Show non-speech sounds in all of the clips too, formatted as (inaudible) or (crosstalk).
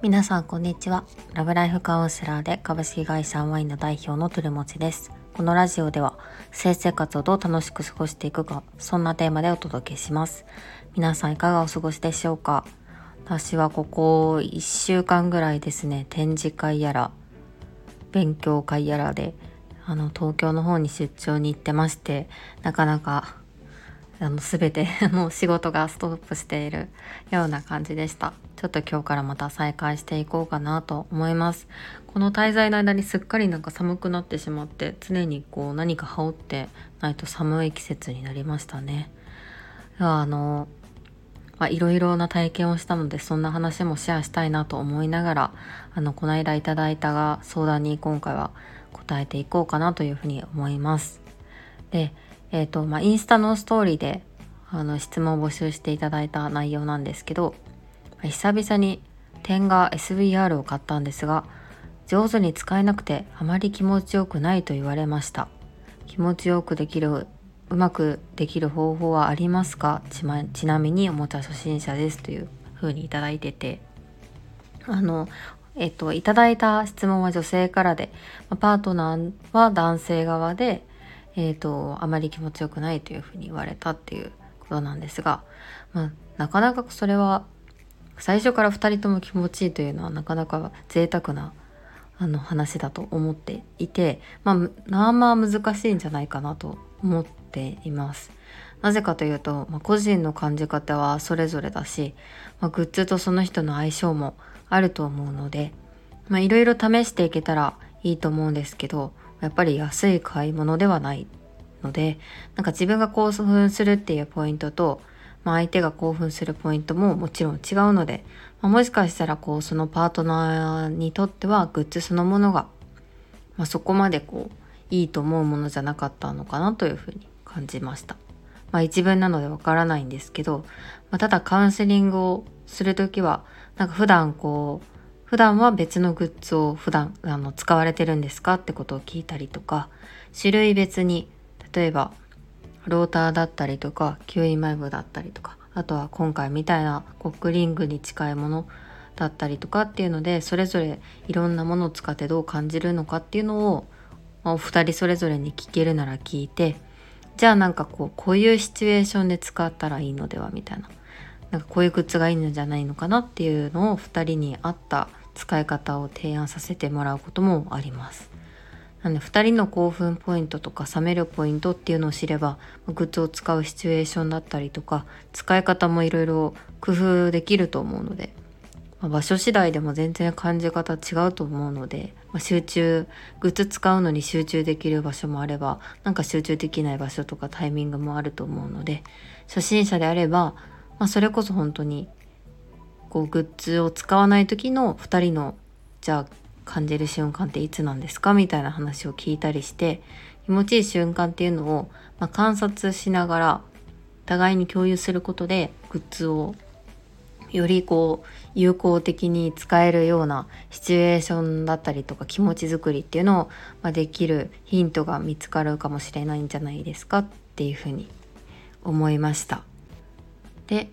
皆さんこんにちは。ラブライフカウンセラーで株式会社ワインの代表のトゥルモチです。このラジオでは性生活をどう楽しく過ごしていくかそんなテーマでお届けします。皆さんいかがお過ごしでしょうか？私はここ1週間ぐらいですね展示会やら勉強会やらであの東京の方に出張に行ってましてなかなかあの全て (laughs) の仕事がストップしているような感じでした。ちょっと今日からまた再開していこうかなと思います。この滞在の間にすっかりなんか寒くなってしまって常にこう何か羽織ってないと寒い季節になりましたね。あのまあ、いろいろな体験をしたのでそんな話もシェアしたいなと思いながらあのこの間いただいたが相談に今回は答えていこうかなというふうに思います。でえっ、ー、と、まあ、インスタのストーリーで、あの、質問を募集していただいた内容なんですけど、久々に点が SVR を買ったんですが、上手に使えなくてあまり気持ちよくないと言われました。気持ちよくできる、うまくできる方法はありますか？ち,、ま、ちなみにおもちゃ初心者ですという風にいただいてて、あの、えっと、いただいた質問は女性からで、パートナーは男性側で、えーと、あまり気持ちよくないというふうに言われたっていうことなんですが、まあ、なかなかそれは最初から2人とも気持ちいいというのはなかなか贅沢なあの話だと思っていてまあまあまあ難しいんじゃないかなと思っています。なぜかというと、まあ、個人の感じ方はそれぞれだし、まあ、グッズとその人の相性もあると思うのでいろいろ試していけたらいいと思うんですけどやっぱり安い買い物ではないのでなんか自分が興奮するっていうポイントと、まあ、相手が興奮するポイントももちろん違うので、まあ、もしかしたらこうそのパートナーにとってはグッズそのものが、まあ、そこまでこういいと思うものじゃなかったのかなというふうに感じました。まあ一文なのでわからないんですけど、まあ、ただカウンセリングをする時はなんか普段こう普段は別のグッズを普段あの使われてるんですかってことを聞いたりとか種類別に例えばローターだったりとか吸引マイブだったりとかあとは今回みたいなコックリングに近いものだったりとかっていうのでそれぞれいろんなものを使ってどう感じるのかっていうのを、まあ、お二人それぞれに聞けるなら聞いてじゃあなんかこうこういうシチュエーションで使ったらいいのではみたいななんかこういうグッズがいいのじゃないのかなっていうのを2人に合った使い方を提案させてもらうこともあります。なので2人の興奮ポイントとか冷めるポイントっていうのを知ればグッズを使うシチュエーションだったりとか使い方もいろいろ工夫できると思うので、まあ、場所次第でも全然感じ方違うと思うので、まあ、集中グッズ使うのに集中できる場所もあればなんか集中できない場所とかタイミングもあると思うので初心者であれば、まあ、それこそ本当にこうグッズを使わない時の2人のじゃあ感じる瞬間っていつなんですか？みたいな話を聞いたりして気持ちいい瞬間っていうのを、まあ、観察しながら互いに共有することでグッズをよりこう有効的に使えるようなシチュエーションだったりとか気持ちづくりっていうのを、まあ、できるヒントが見つかるかもしれないんじゃないですか？っていうふうに思いました。で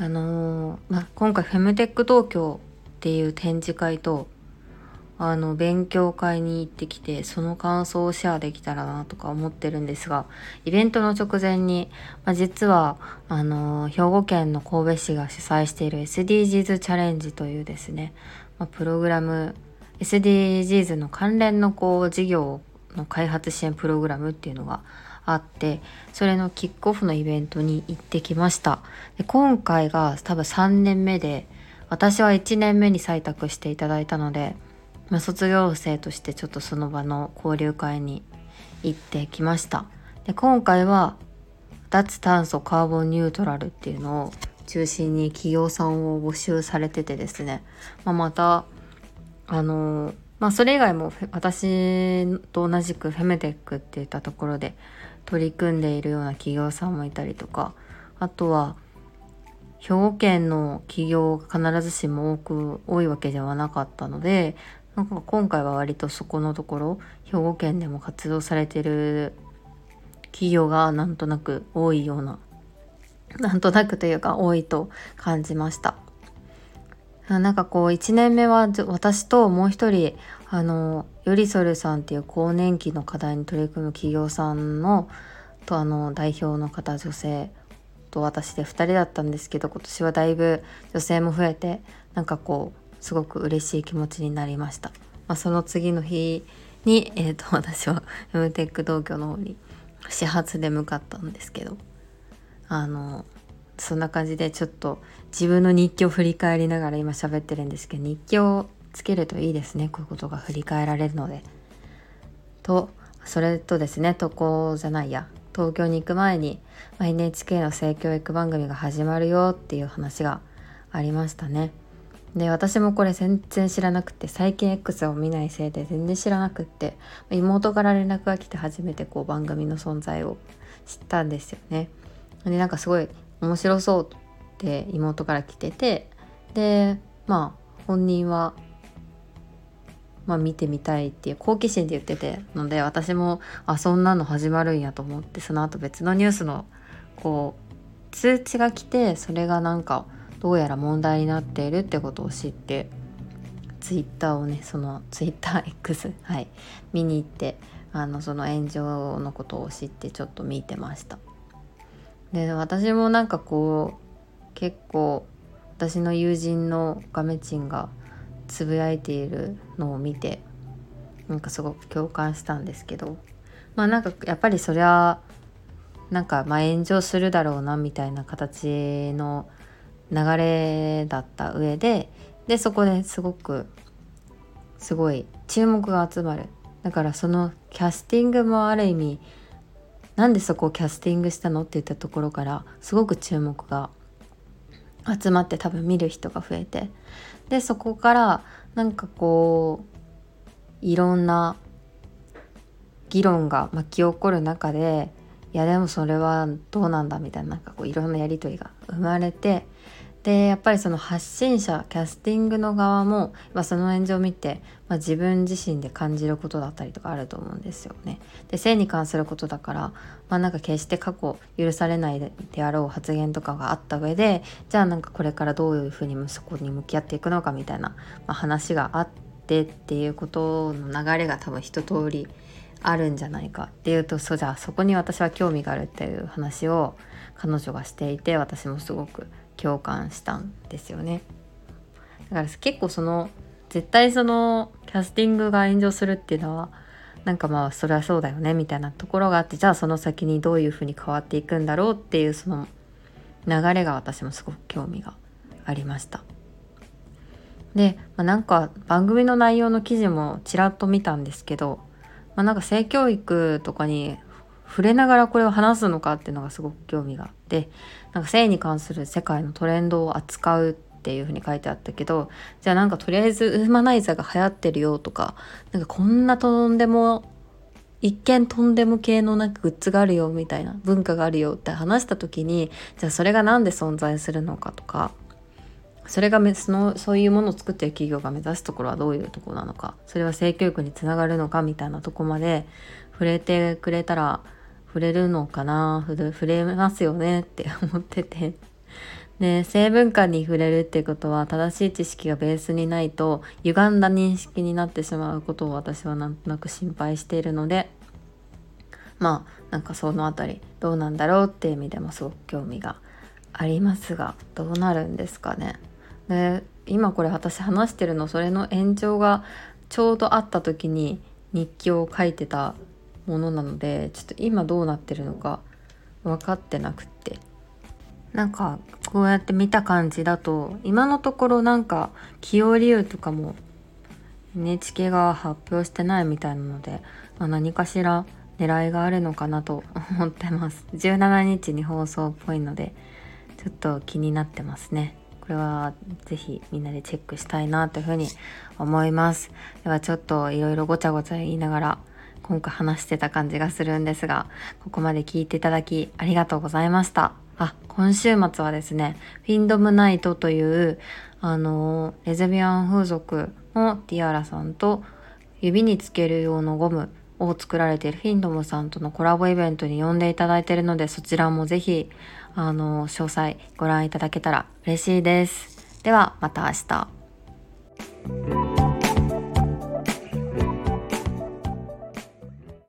あの、まあ、今回フェムテック東京っていう展示会とあの勉強会に行ってきてその感想をシェアできたらなとか思ってるんですがイベントの直前に、まあ、実はあの兵庫県の神戸市が主催している SDGs チャレンジというですね、まあ、プログラム SDGs の関連のこう事業の開発支援プログラムっていうのがあってそれのキックオフのイベントに行ってきました。で今回が多分3年目で私は1年目に採択していただいたので、まあ、卒業生としてちょっとその場の交流会に行ってきました。で今回は脱炭素カーボンニュートラルっていうのを中心に企業さんを募集されててですね、まあ、またあのまあそれ以外も私と同じくフェムテックっていったところで取り組んでいるような企業さんもいたりとかあとは兵庫県の企業が必ずしも多く多いわけではなかったのでなんか今回は割とそこのところ兵庫県でも活動されてる企業がなんとなく多いようななんとなくというか多いと感じました。なんかこう1年目は私ともう一人あのよりそるさんっていう更年期の課題に取り組む企業さんのとあの代表の方女性と私で2人だったんですけど今年はだいぶ女性も増えてなんかこうすごく嬉しい気持ちになりました。まあ、その次の日に、えーと、私は m テック東京の方に始発で向かったんですけどあのそんな感じでちょっと自分の日記を振り返りながら今喋ってるんですけど日記をつけるといいですねこういうことが振り返られるので。とそれとですね渡航じゃないや東京に行く前に、ま、NHK の性教育番組が始まるよっていう話がありましたね。で私もこれ全然知らなくて最近 X を見ないせいで全然知らなくって妹から連絡が来て初めてこう番組の存在を知ったんですよね。でなんかすごい面白そうって妹から来ててでまあ本人はまあ見てみたいっていう好奇心で言っててので私もあそんなの始まるんやと思ってその後別のニュースのこう通知が来てそれがなんかどうやら問題になっているってことを知ってツイッターをねそのツイッター X はい見に行ってあのその炎上のことを知ってちょっと見てました。で私もなんかこう結構私の友人のガメチンがつぶやいているのを見てなんかすごく共感したんですけどまあなんかやっぱりそりゃなんかまあ炎上するだろうなみたいな形の流れだった上ででそこですごくすごい注目が集まる。だからそのキャスティングもある意味なんでそこをキャスティングしたの？って言ったところからすごく注目が集まって多分見る人が増えてでそこからなんかこういろんな議論が巻き起こる中でいやでもそれはどうなんだ？みたいななんかこういろんなやり取りが生まれてでやっぱりその発信者キャスティングの側も、まあ、その炎上を見て、まあ、自分自身で感じることだったりとかあると思うんですよね。で性に関することだから、まあ、なんか決して過去許されないであろう発言とかがあった上でじゃあなんかこれからどういうふうにそこに向き合っていくのかみたいな、まあ、話があってっていうことの流れが多分一通りあるんじゃないかっていうとそうじゃあそこに私は興味があるっていう話を彼女がしていて私もすごく共感したんですよね。だから結構その絶対そのキャスティングが炎上するっていうのはなんかまあそれはそうだよねみたいなところがあってじゃあその先にどういうふうに変わっていくんだろうっていうその流れが私もすごく興味がありました。で、まあ、なんか番組の内容の記事もちらっと見たんですけど、まあ、なんか性教育とかに触れながらこれを話すのかっていうのがすごく興味があってなんか性に関する世界のトレンドを扱うっていう風に書いてあったけどじゃあなんかとりあえずウーマナイザーが流行ってるよとかなんかこんなとんでも一見とんでも系のなんかグッズがあるよみたいな文化があるよって話した時にじゃあそれが何で存在するのかとかそれがそのそういうものを作ってる企業が目指すところはどういうところなのかそれは性教育につながるのかみたいなとこまで触れてくれたら触れるのかな？触れますよねって思ってて。で性文化に触れるってことは正しい知識がベースにないと歪んだ認識になってしまうことを私はなんとなく心配しているのでまあなんかその辺りどうなんだろうっていう意味でもすごく興味がありますがどうなるんですかね。で今これ私話してるのそれの延長がちょうどあった時に日記を書いてたものなのでちょっと今どうなってるのか分かってなくって。なんかこうやって見た感じだと今のところなんか起用理由とかも NHK が発表してないみたいなので、まあ、何かしら狙いがあるのかなと (laughs) 思ってます。17日に放送っぽいのでちょっと気になってますね。これは是非みんなでチェックしたいなというふうに思います。ではちょっといろいろごちゃごちゃ言いながら今回話してた感じがするんですが、ここまで聞いていただきありがとうございました。あ、今週末はですね、フィンドムナイトという、あの、レズビアン風俗のティアラさんと指につける用のゴムを作られているフィンドムさんとのコラボイベントに呼んでいただいているので、そちらもぜひ、あの、詳細ご覧いただけたら嬉しいです。では、また明日。